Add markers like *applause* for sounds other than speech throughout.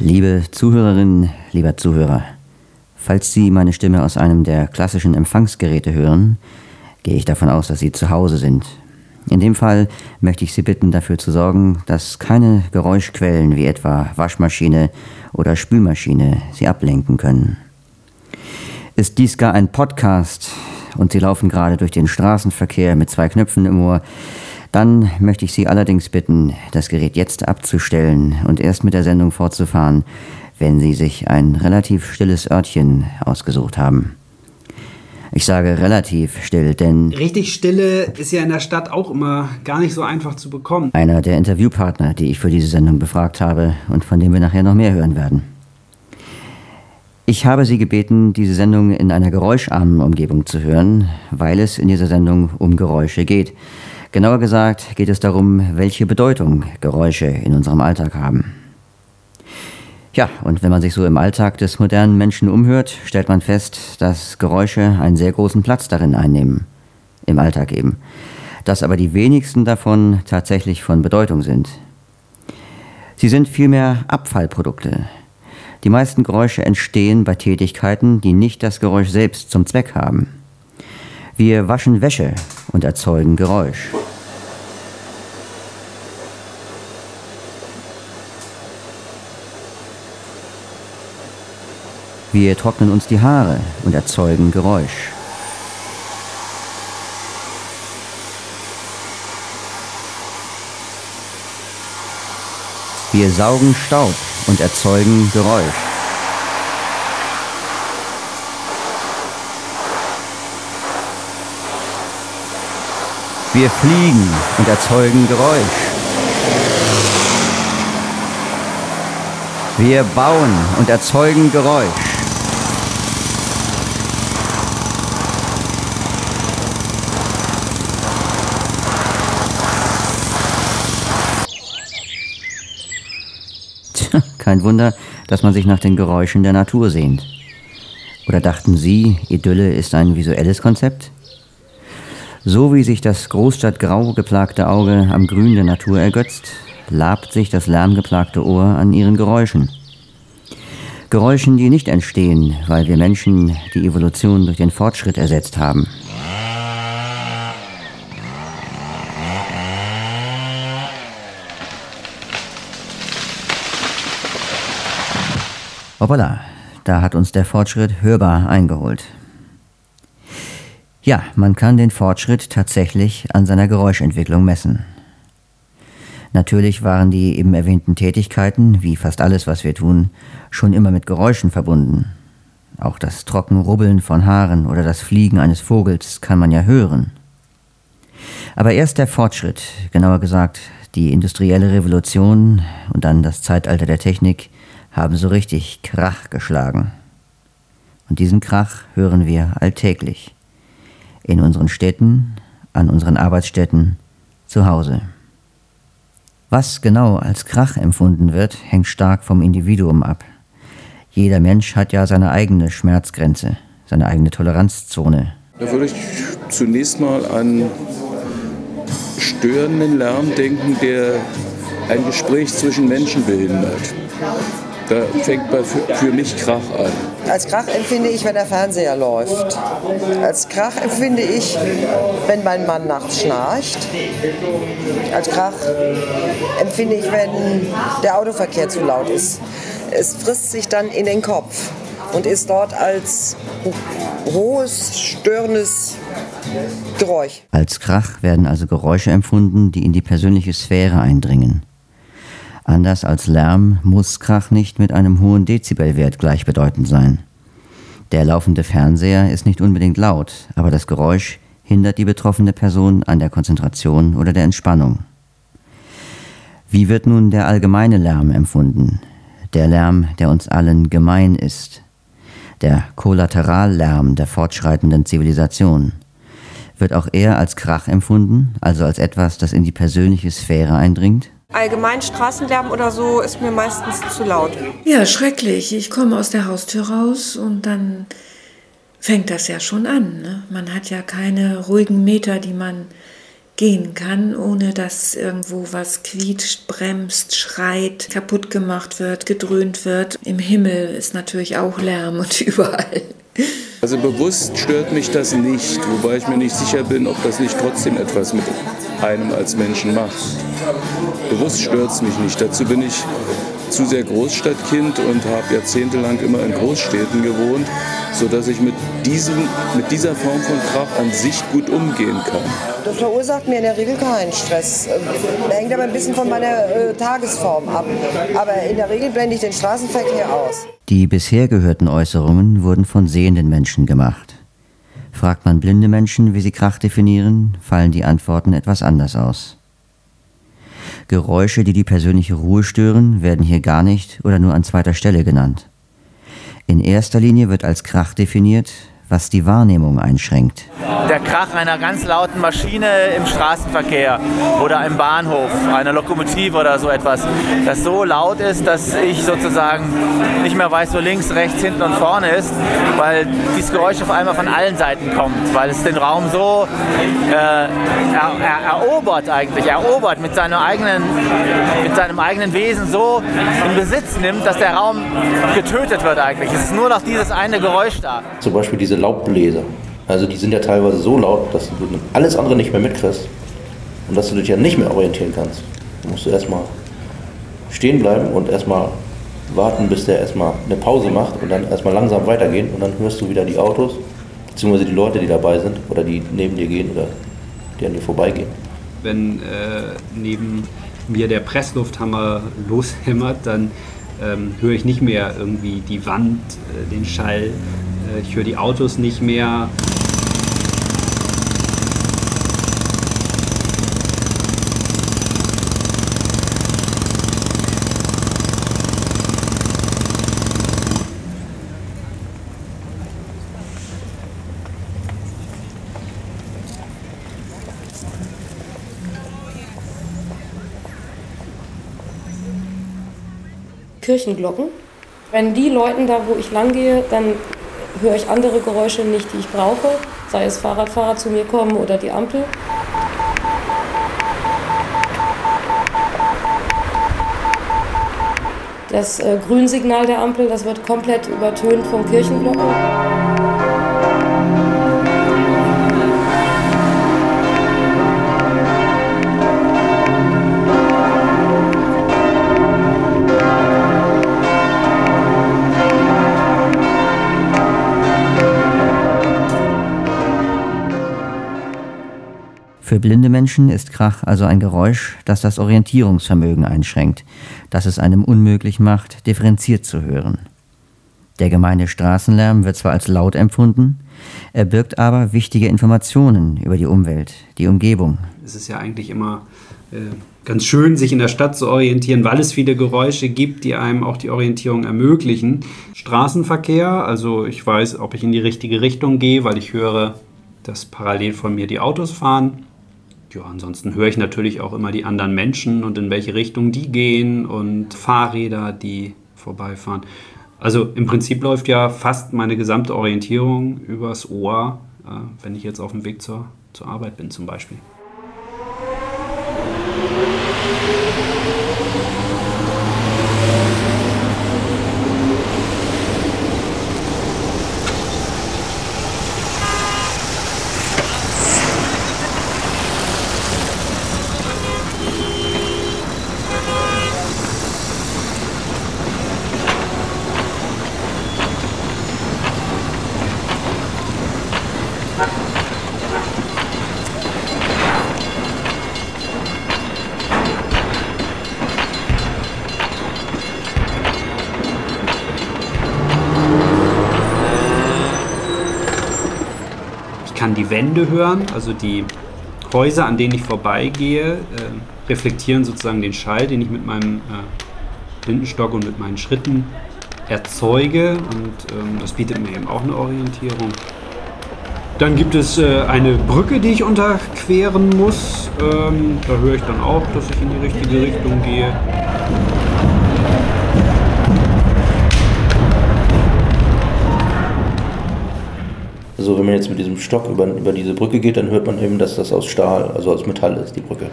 Liebe Zuhörerinnen, lieber Zuhörer, falls Sie meine Stimme aus einem der klassischen Empfangsgeräte hören, gehe ich davon aus, dass Sie zu Hause sind. In dem Fall möchte ich Sie bitten, dafür zu sorgen, dass keine Geräuschquellen wie etwa Waschmaschine oder Spülmaschine Sie ablenken können. Ist dies gar ein Podcast und Sie laufen gerade durch den Straßenverkehr mit zwei Knöpfen im Ohr, dann möchte ich Sie allerdings bitten, das Gerät jetzt abzustellen und erst mit der Sendung fortzufahren, wenn Sie sich ein relativ stilles Örtchen ausgesucht haben. Ich sage relativ still, denn. Richtig Stille ist ja in der Stadt auch immer gar nicht so einfach zu bekommen. Einer der Interviewpartner, die ich für diese Sendung befragt habe und von dem wir nachher noch mehr hören werden. Ich habe Sie gebeten, diese Sendung in einer geräuscharmen Umgebung zu hören, weil es in dieser Sendung um Geräusche geht. Genauer gesagt geht es darum, welche Bedeutung Geräusche in unserem Alltag haben. Ja, und wenn man sich so im Alltag des modernen Menschen umhört, stellt man fest, dass Geräusche einen sehr großen Platz darin einnehmen. Im Alltag eben. Dass aber die wenigsten davon tatsächlich von Bedeutung sind. Sie sind vielmehr Abfallprodukte. Die meisten Geräusche entstehen bei Tätigkeiten, die nicht das Geräusch selbst zum Zweck haben. Wir waschen Wäsche und erzeugen Geräusch. Wir trocknen uns die Haare und erzeugen Geräusch. Wir saugen Staub und erzeugen Geräusch. Wir fliegen und erzeugen Geräusch. Wir bauen und erzeugen Geräusch. Tja, kein Wunder, dass man sich nach den Geräuschen der Natur sehnt. Oder dachten Sie, Idylle ist ein visuelles Konzept? So wie sich das Großstadtgrau geplagte Auge am Grün der Natur ergötzt, labt sich das lärmgeplagte Ohr an ihren Geräuschen. Geräuschen, die nicht entstehen, weil wir Menschen die Evolution durch den Fortschritt ersetzt haben. Hoppala, da hat uns der Fortschritt hörbar eingeholt. Ja, man kann den Fortschritt tatsächlich an seiner Geräuschentwicklung messen. Natürlich waren die eben erwähnten Tätigkeiten, wie fast alles, was wir tun, schon immer mit Geräuschen verbunden. Auch das Trockenrubbeln von Haaren oder das Fliegen eines Vogels kann man ja hören. Aber erst der Fortschritt, genauer gesagt die industrielle Revolution und dann das Zeitalter der Technik, haben so richtig Krach geschlagen. Und diesen Krach hören wir alltäglich in unseren Städten, an unseren Arbeitsstätten, zu Hause. Was genau als Krach empfunden wird, hängt stark vom Individuum ab. Jeder Mensch hat ja seine eigene Schmerzgrenze, seine eigene Toleranzzone. Da würde ich zunächst mal an störenden Lärm denken, der ein Gespräch zwischen Menschen behindert. Da fängt bei, für mich Krach an. Als Krach empfinde ich, wenn der Fernseher läuft. Als Krach empfinde ich, wenn mein Mann nachts schnarcht. Als Krach empfinde ich, wenn der Autoverkehr zu laut ist. Es frisst sich dann in den Kopf und ist dort als hohes, störendes Geräusch. Als Krach werden also Geräusche empfunden, die in die persönliche Sphäre eindringen. Anders als Lärm muss Krach nicht mit einem hohen Dezibelwert gleichbedeutend sein. Der laufende Fernseher ist nicht unbedingt laut, aber das Geräusch hindert die betroffene Person an der Konzentration oder der Entspannung. Wie wird nun der allgemeine Lärm empfunden? Der Lärm, der uns allen gemein ist. Der Kollaterallärm der fortschreitenden Zivilisation. Wird auch er als Krach empfunden, also als etwas, das in die persönliche Sphäre eindringt? Allgemein Straßenlärm oder so ist mir meistens zu laut. Ja, schrecklich. Ich komme aus der Haustür raus und dann fängt das ja schon an. Ne? Man hat ja keine ruhigen Meter, die man gehen kann, ohne dass irgendwo was quietscht, bremst, schreit, kaputt gemacht wird, gedröhnt wird. Im Himmel ist natürlich auch Lärm und *laughs* überall. Also bewusst stört mich das nicht, wobei ich mir nicht sicher bin, ob das nicht trotzdem etwas mit einem als Menschen macht. Bewusst stört es mich nicht. Dazu bin ich zu sehr Großstadtkind und habe jahrzehntelang immer in Großstädten gewohnt, sodass ich mit, diesem, mit dieser Form von Krach an sich gut umgehen kann. Das verursacht mir in der Regel keinen Stress. Ähm, hängt aber ein bisschen von meiner äh, Tagesform ab. Aber in der Regel blende ich den Straßenverkehr aus. Die bisher gehörten Äußerungen wurden von sehenden Menschen gemacht. Fragt man blinde Menschen, wie sie Krach definieren, fallen die Antworten etwas anders aus. Geräusche, die die persönliche Ruhe stören, werden hier gar nicht oder nur an zweiter Stelle genannt. In erster Linie wird als Krach definiert, was die Wahrnehmung einschränkt. Der Krach einer ganz lauten Maschine im Straßenverkehr oder im Bahnhof, einer Lokomotive oder so etwas, das so laut ist, dass ich sozusagen nicht mehr weiß, wo links, rechts, hinten und vorne ist, weil dieses Geräusch auf einmal von allen Seiten kommt, weil es den Raum so äh, er, er, erobert eigentlich, erobert mit, seiner eigenen, mit seinem eigenen Wesen so in Besitz nimmt, dass der Raum getötet wird eigentlich. Es ist nur noch dieses eine Geräusch da. Zum Beispiel diese Laubbläser. Also die sind ja teilweise so laut, dass du alles andere nicht mehr mitkriegst und dass du dich ja nicht mehr orientieren kannst. Da musst du erstmal stehen bleiben und erstmal warten, bis der erstmal eine Pause macht und dann erstmal langsam weitergehen und dann hörst du wieder die Autos, beziehungsweise die Leute, die dabei sind oder die neben dir gehen oder die an dir vorbeigehen. Wenn äh, neben mir der Presslufthammer loshämmert, dann ähm, höre ich nicht mehr irgendwie die Wand, äh, den Schall, ich höre die Autos nicht mehr. Kirchenglocken. Wenn die läuten da, wo ich lang gehe, dann höre ich andere Geräusche nicht, die ich brauche, sei es Fahrradfahrer zu mir kommen oder die Ampel. Das äh, Grünsignal der Ampel, das wird komplett übertönt vom Kirchenglocken. Für blinde Menschen ist Krach also ein Geräusch, das das Orientierungsvermögen einschränkt, das es einem unmöglich macht, differenziert zu hören. Der gemeine Straßenlärm wird zwar als laut empfunden, er birgt aber wichtige Informationen über die Umwelt, die Umgebung. Es ist ja eigentlich immer äh, ganz schön, sich in der Stadt zu orientieren, weil es viele Geräusche gibt, die einem auch die Orientierung ermöglichen. Straßenverkehr, also ich weiß, ob ich in die richtige Richtung gehe, weil ich höre, dass parallel von mir die Autos fahren ja, ansonsten höre ich natürlich auch immer die anderen Menschen und in welche Richtung die gehen und Fahrräder, die vorbeifahren. Also im Prinzip läuft ja fast meine gesamte Orientierung übers Ohr, äh, wenn ich jetzt auf dem Weg zur, zur Arbeit bin zum Beispiel. Die Wände hören, also die Häuser, an denen ich vorbeigehe, äh, reflektieren sozusagen den Schall, den ich mit meinem äh, Blindenstock und mit meinen Schritten erzeuge und ähm, das bietet mir eben auch eine Orientierung. Dann gibt es äh, eine Brücke, die ich unterqueren muss. Ähm, da höre ich dann auch, dass ich in die richtige Richtung gehe. Also wenn man jetzt mit diesem Stock über, über diese Brücke geht, dann hört man eben, dass das aus Stahl, also aus Metall ist, die Brücke.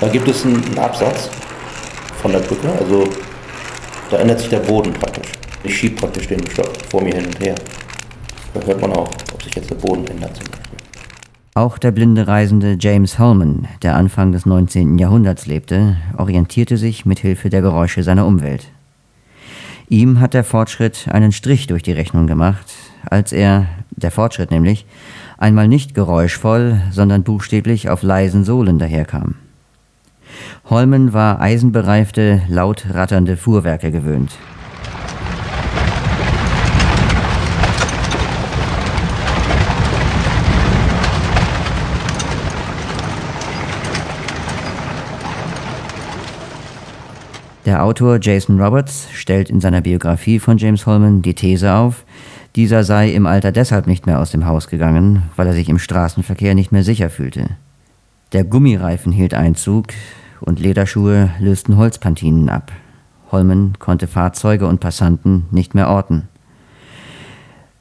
Da gibt es einen, einen Absatz von der Brücke, also da ändert sich der Boden praktisch. Ich schiebe praktisch den Stock vor mir hin und her. Da hört man auch, ob sich jetzt der Boden ändert zum Beispiel. Auch der blinde Reisende James Holman, der Anfang des 19. Jahrhunderts lebte, orientierte sich mit Hilfe der Geräusche seiner Umwelt. Ihm hat der Fortschritt einen Strich durch die Rechnung gemacht, als er, der Fortschritt nämlich, einmal nicht geräuschvoll, sondern buchstäblich auf leisen Sohlen daherkam. Holmen war eisenbereifte, laut ratternde Fuhrwerke gewöhnt. Der Autor Jason Roberts stellt in seiner Biografie von James Holman die These auf, dieser sei im Alter deshalb nicht mehr aus dem Haus gegangen, weil er sich im Straßenverkehr nicht mehr sicher fühlte. Der Gummireifen hielt Einzug und Lederschuhe lösten Holzpantinen ab. Holmen konnte Fahrzeuge und Passanten nicht mehr orten.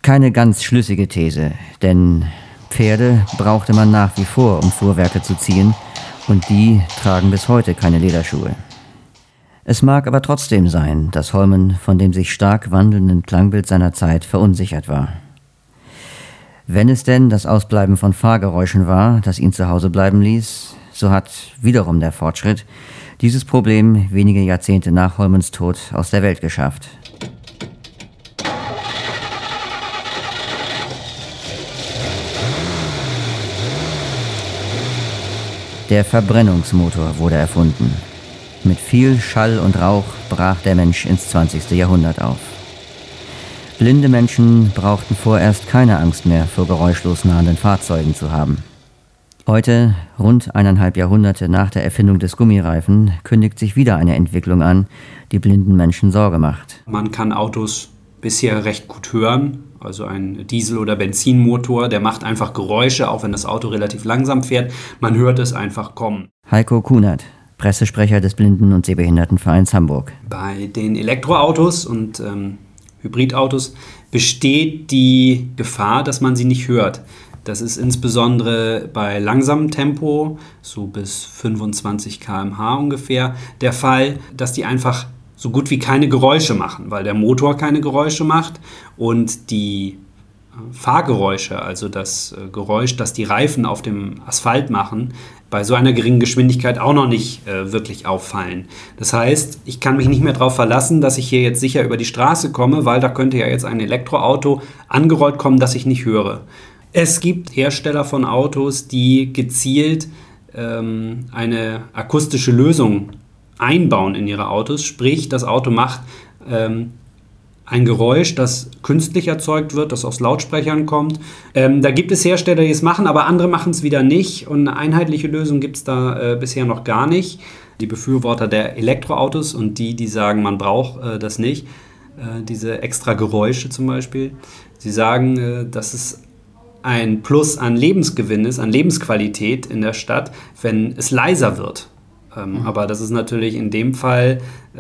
Keine ganz schlüssige These, denn Pferde brauchte man nach wie vor, um Fuhrwerke zu ziehen, und die tragen bis heute keine Lederschuhe. Es mag aber trotzdem sein, dass Holmen von dem sich stark wandelnden Klangbild seiner Zeit verunsichert war. Wenn es denn das Ausbleiben von Fahrgeräuschen war, das ihn zu Hause bleiben ließ, so hat wiederum der Fortschritt dieses Problem wenige Jahrzehnte nach Holmens Tod aus der Welt geschafft. Der Verbrennungsmotor wurde erfunden. Mit viel Schall und Rauch brach der Mensch ins 20. Jahrhundert auf. Blinde Menschen brauchten vorerst keine Angst mehr vor geräuschlos nahenden Fahrzeugen zu haben. Heute, rund eineinhalb Jahrhunderte nach der Erfindung des Gummireifen, kündigt sich wieder eine Entwicklung an, die blinden Menschen Sorge macht. Man kann Autos bisher recht gut hören. Also ein Diesel- oder Benzinmotor, der macht einfach Geräusche, auch wenn das Auto relativ langsam fährt. Man hört es einfach kommen. Heiko Kunert, Pressesprecher des Blinden- und Sehbehindertenvereins Hamburg. Bei den Elektroautos und ähm, Hybridautos besteht die Gefahr, dass man sie nicht hört. Das ist insbesondere bei langsamem Tempo, so bis 25 km/h ungefähr, der Fall, dass die einfach so gut wie keine Geräusche machen, weil der Motor keine Geräusche macht und die Fahrgeräusche, also das äh, Geräusch, das die Reifen auf dem Asphalt machen, bei so einer geringen Geschwindigkeit auch noch nicht äh, wirklich auffallen. Das heißt, ich kann mich nicht mehr darauf verlassen, dass ich hier jetzt sicher über die Straße komme, weil da könnte ja jetzt ein Elektroauto angerollt kommen, das ich nicht höre. Es gibt Hersteller von Autos, die gezielt ähm, eine akustische Lösung einbauen in ihre Autos, sprich das Auto macht ähm, ein Geräusch, das künstlich erzeugt wird, das aus Lautsprechern kommt. Ähm, da gibt es Hersteller, die es machen, aber andere machen es wieder nicht. Und eine einheitliche Lösung gibt es da äh, bisher noch gar nicht. Die Befürworter der Elektroautos und die, die sagen, man braucht äh, das nicht, äh, diese extra Geräusche zum Beispiel, sie sagen, äh, dass es ein Plus an Lebensgewinn ist, an Lebensqualität in der Stadt, wenn es leiser wird. Ähm, mhm. Aber das ist natürlich in dem Fall äh,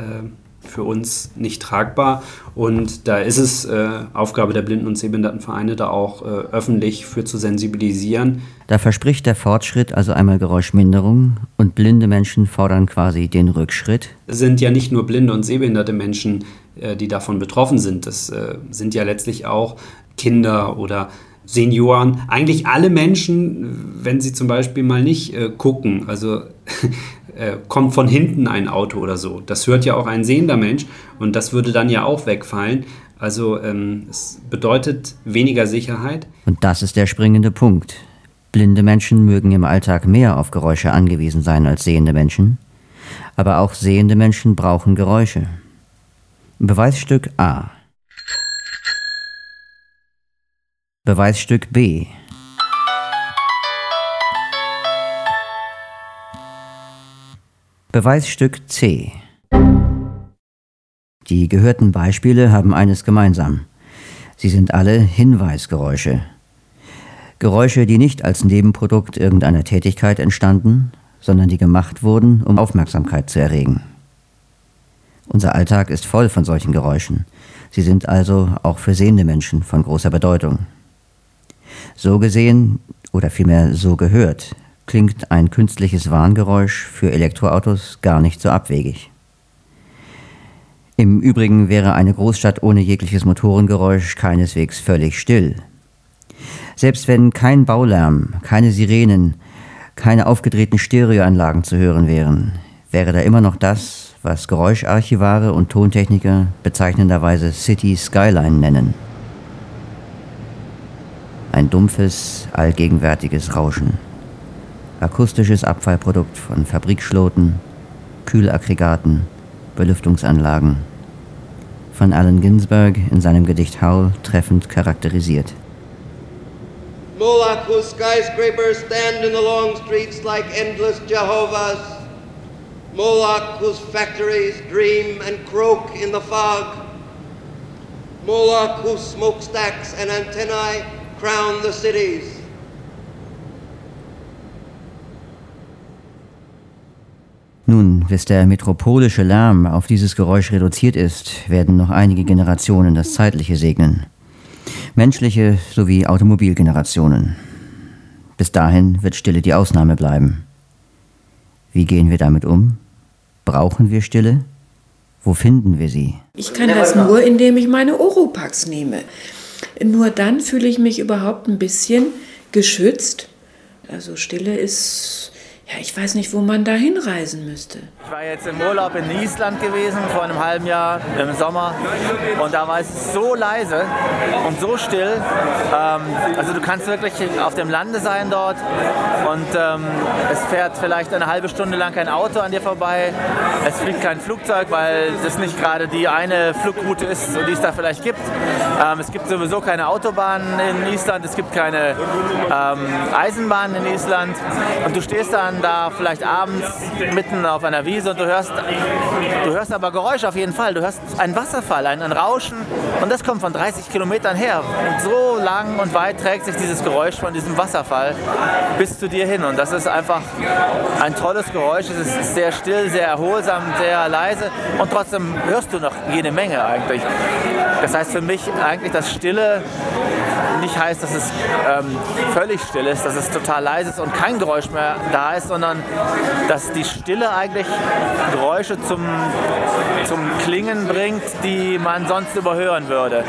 für uns nicht tragbar. Und da ist es äh, Aufgabe der Blinden- und Sehbehindertenvereine, da auch äh, öffentlich für zu sensibilisieren. Da verspricht der Fortschritt also einmal Geräuschminderung und blinde Menschen fordern quasi den Rückschritt. Es sind ja nicht nur blinde und sehbehinderte Menschen, äh, die davon betroffen sind. Das äh, sind ja letztlich auch Kinder oder Senioren, eigentlich alle Menschen, wenn sie zum Beispiel mal nicht äh, gucken, also *laughs* äh, kommt von hinten ein Auto oder so. Das hört ja auch ein sehender Mensch und das würde dann ja auch wegfallen. Also ähm, es bedeutet weniger Sicherheit. Und das ist der springende Punkt. Blinde Menschen mögen im Alltag mehr auf Geräusche angewiesen sein als sehende Menschen, aber auch sehende Menschen brauchen Geräusche. Beweisstück A. Beweisstück B. Beweisstück C. Die gehörten Beispiele haben eines gemeinsam. Sie sind alle Hinweisgeräusche. Geräusche, die nicht als Nebenprodukt irgendeiner Tätigkeit entstanden, sondern die gemacht wurden, um Aufmerksamkeit zu erregen. Unser Alltag ist voll von solchen Geräuschen. Sie sind also auch für sehende Menschen von großer Bedeutung. So gesehen, oder vielmehr so gehört, klingt ein künstliches Warngeräusch für Elektroautos gar nicht so abwegig. Im Übrigen wäre eine Großstadt ohne jegliches Motorengeräusch keineswegs völlig still. Selbst wenn kein Baulärm, keine Sirenen, keine aufgedrehten Stereoanlagen zu hören wären, wäre da immer noch das, was Geräuscharchivare und Tontechniker bezeichnenderweise City Skyline nennen. Ein dumpfes, allgegenwärtiges Rauschen. Akustisches Abfallprodukt von Fabrikschloten, Kühlaggregaten, Belüftungsanlagen. Von Allen Ginsberg in seinem Gedicht Howl treffend charakterisiert. Moloch, whose skyscrapers stand in the long streets like endless Jehovah's. Moloch, whose factories dream and croak in the fog. Moloch, whose smokestacks and antennae crown the cities. Nun, bis der metropolische Lärm auf dieses Geräusch reduziert ist, werden noch einige Generationen das Zeitliche segnen. Menschliche sowie Automobilgenerationen. Bis dahin wird Stille die Ausnahme bleiben. Wie gehen wir damit um? Brauchen wir Stille? Wo finden wir sie? Ich kann das nur, indem ich meine Oropax nehme. Nur dann fühle ich mich überhaupt ein bisschen geschützt. Also Stille ist ja, ich weiß nicht, wo man da hinreisen müsste. Ich war jetzt im Urlaub in Island gewesen, vor einem halben Jahr im Sommer. Und da war es so leise und so still. Ähm, also du kannst wirklich auf dem Lande sein dort und ähm, es fährt vielleicht eine halbe Stunde lang kein Auto an dir vorbei. Es fliegt kein Flugzeug, weil das nicht gerade die eine Flugroute ist, die es da vielleicht gibt. Ähm, es gibt sowieso keine Autobahnen in Island, es gibt keine ähm, Eisenbahnen in Island. Und du stehst dann da vielleicht abends mitten auf einer Wiese und du hörst, du hörst aber Geräusche auf jeden Fall. Du hörst einen Wasserfall, ein, ein Rauschen und das kommt von 30 Kilometern her. Und so lang und weit trägt sich dieses Geräusch von diesem Wasserfall bis zu dir hin. Und das ist einfach ein tolles Geräusch. Es ist sehr still, sehr erholsam, sehr leise und trotzdem hörst du noch jede Menge eigentlich. Das heißt für mich eigentlich das Stille nicht heißt, dass es ähm, völlig still ist, dass es total leise ist und kein Geräusch mehr da ist, sondern dass die Stille eigentlich Geräusche zum, zum Klingen bringt, die man sonst überhören würde.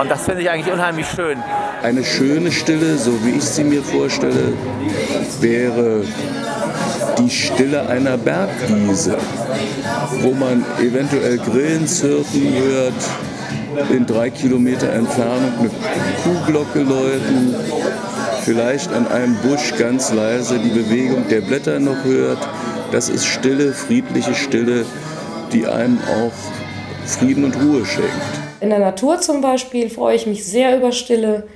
Und das finde ich eigentlich unheimlich schön. Eine schöne Stille, so wie ich sie mir vorstelle, wäre die Stille einer Bergwiese, wo man eventuell Grillen zirpen hört, in drei Kilometer Entfernung eine Kuhglocke läuten, vielleicht an einem Busch ganz leise die Bewegung der Blätter noch hört. Das ist stille, friedliche Stille, die einem auch Frieden und Ruhe schenkt. In der Natur zum Beispiel freue ich mich sehr über Stille.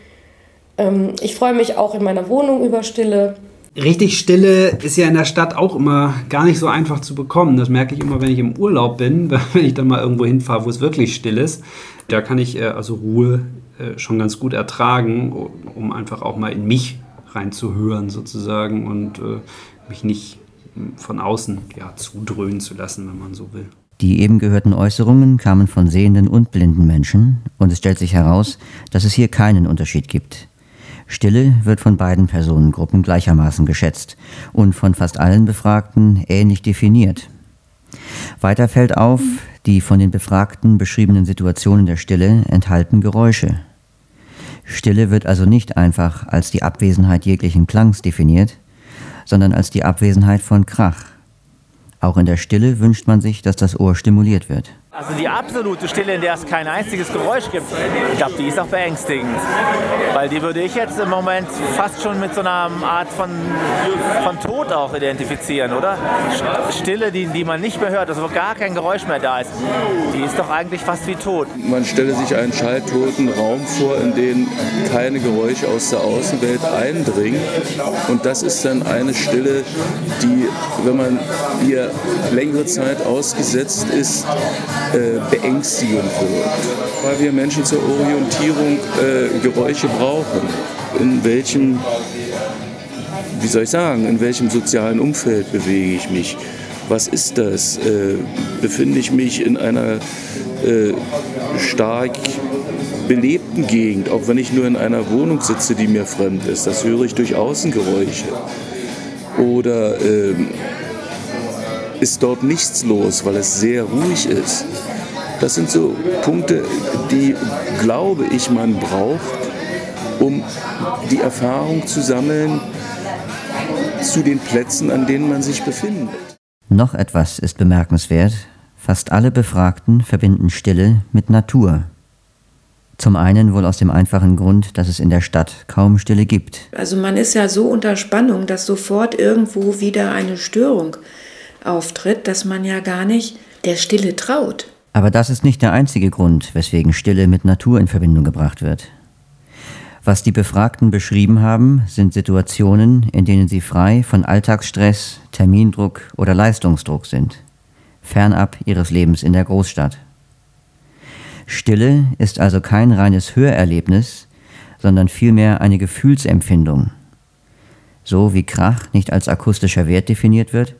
Ähm, ich freue mich auch in meiner Wohnung über Stille. Richtig Stille ist ja in der Stadt auch immer gar nicht so einfach zu bekommen. Das merke ich immer, wenn ich im Urlaub bin, *laughs* wenn ich dann mal irgendwo hinfahre, wo es wirklich still ist. Da kann ich äh, also Ruhe äh, schon ganz gut ertragen, um einfach auch mal in mich reinzuhören sozusagen und äh, mich nicht von außen ja, zudröhnen zu lassen, wenn man so will. Die eben gehörten Äußerungen kamen von sehenden und blinden Menschen und es stellt sich heraus, dass es hier keinen Unterschied gibt. Stille wird von beiden Personengruppen gleichermaßen geschätzt und von fast allen Befragten ähnlich definiert. Weiter fällt auf, die von den Befragten beschriebenen Situationen der Stille enthalten Geräusche. Stille wird also nicht einfach als die Abwesenheit jeglichen Klangs definiert, sondern als die Abwesenheit von Krach. Auch in der Stille wünscht man sich, dass das Ohr stimuliert wird. Also die absolute Stille, in der es kein einziges Geräusch gibt, ich glaube, die ist auch beängstigend. Weil die würde ich jetzt im Moment fast schon mit so einer Art von, von Tod auch identifizieren, oder? Stille, die, die man nicht mehr hört, also wo gar kein Geräusch mehr da ist, die ist doch eigentlich fast wie tot. Man stelle sich einen schalltoten Raum vor, in den keine Geräusche aus der Außenwelt eindringen. Und das ist dann eine Stille, die, wenn man ihr längere Zeit ausgesetzt ist, äh, Beängstigung wirkt. Weil wir Menschen zur Orientierung äh, Geräusche brauchen. In welchem, wie soll ich sagen, in welchem sozialen Umfeld bewege ich mich? was ist das? Äh, befinde ich mich in einer äh, stark belebten Gegend, auch wenn ich nur in einer Wohnung sitze, die mir fremd ist. Das höre ich durch Außengeräusche. Oder äh, ist dort nichts los, weil es sehr ruhig ist. Das sind so Punkte, die, glaube ich, man braucht, um die Erfahrung zu sammeln zu den Plätzen, an denen man sich befindet. Noch etwas ist bemerkenswert. Fast alle Befragten verbinden Stille mit Natur. Zum einen wohl aus dem einfachen Grund, dass es in der Stadt kaum Stille gibt. Also man ist ja so unter Spannung, dass sofort irgendwo wieder eine Störung auftritt, dass man ja gar nicht der Stille traut. Aber das ist nicht der einzige Grund, weswegen Stille mit Natur in Verbindung gebracht wird. Was die Befragten beschrieben haben, sind Situationen, in denen sie frei von Alltagsstress, Termindruck oder Leistungsdruck sind, fernab ihres Lebens in der Großstadt. Stille ist also kein reines Hörerlebnis, sondern vielmehr eine Gefühlsempfindung. So wie Krach nicht als akustischer Wert definiert wird,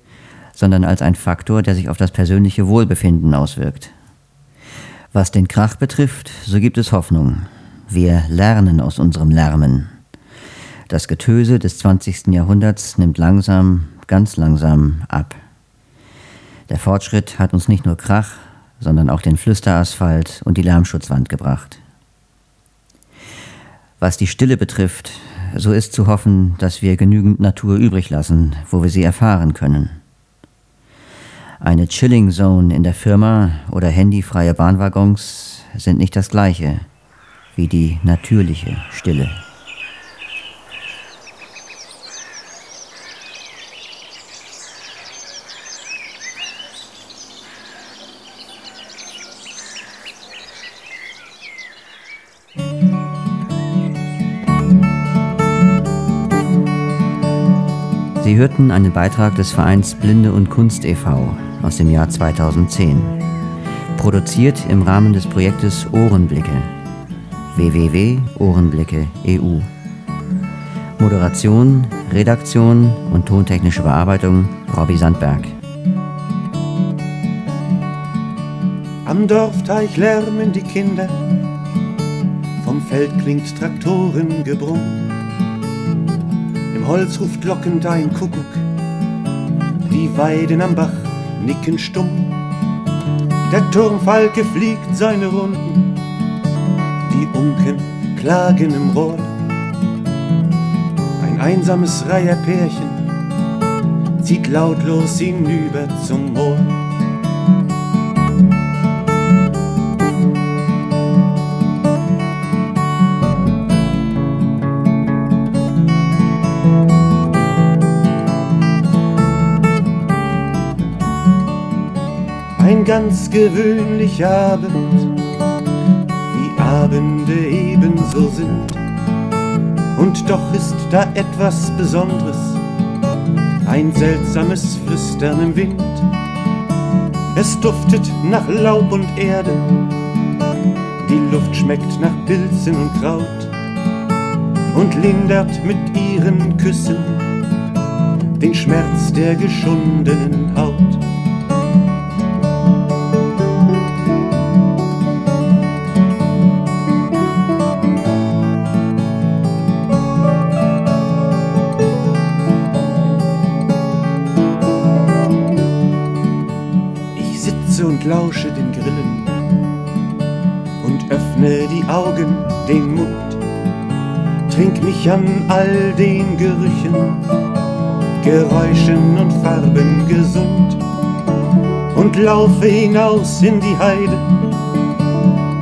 sondern als ein Faktor, der sich auf das persönliche Wohlbefinden auswirkt. Was den Krach betrifft, so gibt es Hoffnung. Wir lernen aus unserem Lärmen. Das Getöse des 20. Jahrhunderts nimmt langsam, ganz langsam ab. Der Fortschritt hat uns nicht nur Krach, sondern auch den Flüsterasphalt und die Lärmschutzwand gebracht. Was die Stille betrifft, so ist zu hoffen, dass wir genügend Natur übrig lassen, wo wir sie erfahren können. Eine Chilling Zone in der Firma oder handyfreie Bahnwaggons sind nicht das gleiche wie die natürliche Stille. Sie hörten einen Beitrag des Vereins Blinde und Kunst e.V aus dem Jahr 2010. Produziert im Rahmen des Projektes Ohrenblicke www.ohrenblicke.eu. Moderation, Redaktion und tontechnische Bearbeitung Robbie Sandberg. Am Dorfteich lärmen die Kinder, vom Feld klingt Traktorengebrumm. Im Holz ruft lockend ein Kuckuck, die Weiden am Bach nicken stumm. Der Turmfalke fliegt seine Runden, die Unken klagen im Rohr. Ein einsames Reiherpärchen zieht lautlos hinüber zum Moor. Ein ganz gewöhnlicher Abend, wie Abende ebenso sind. Und doch ist da etwas Besonderes, ein seltsames Flüstern im Wind. Es duftet nach Laub und Erde, die Luft schmeckt nach Pilzen und Kraut und lindert mit ihren Küssen den Schmerz der geschundenen Haut. Und lausche den Grillen. Und öffne die Augen, den Mund, trink mich an all den Gerüchen, Geräuschen und Farben gesund. Und laufe hinaus in die Heide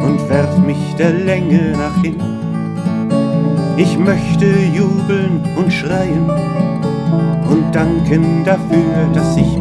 und werf mich der Länge nach hin. Ich möchte jubeln und schreien und danken dafür, dass ich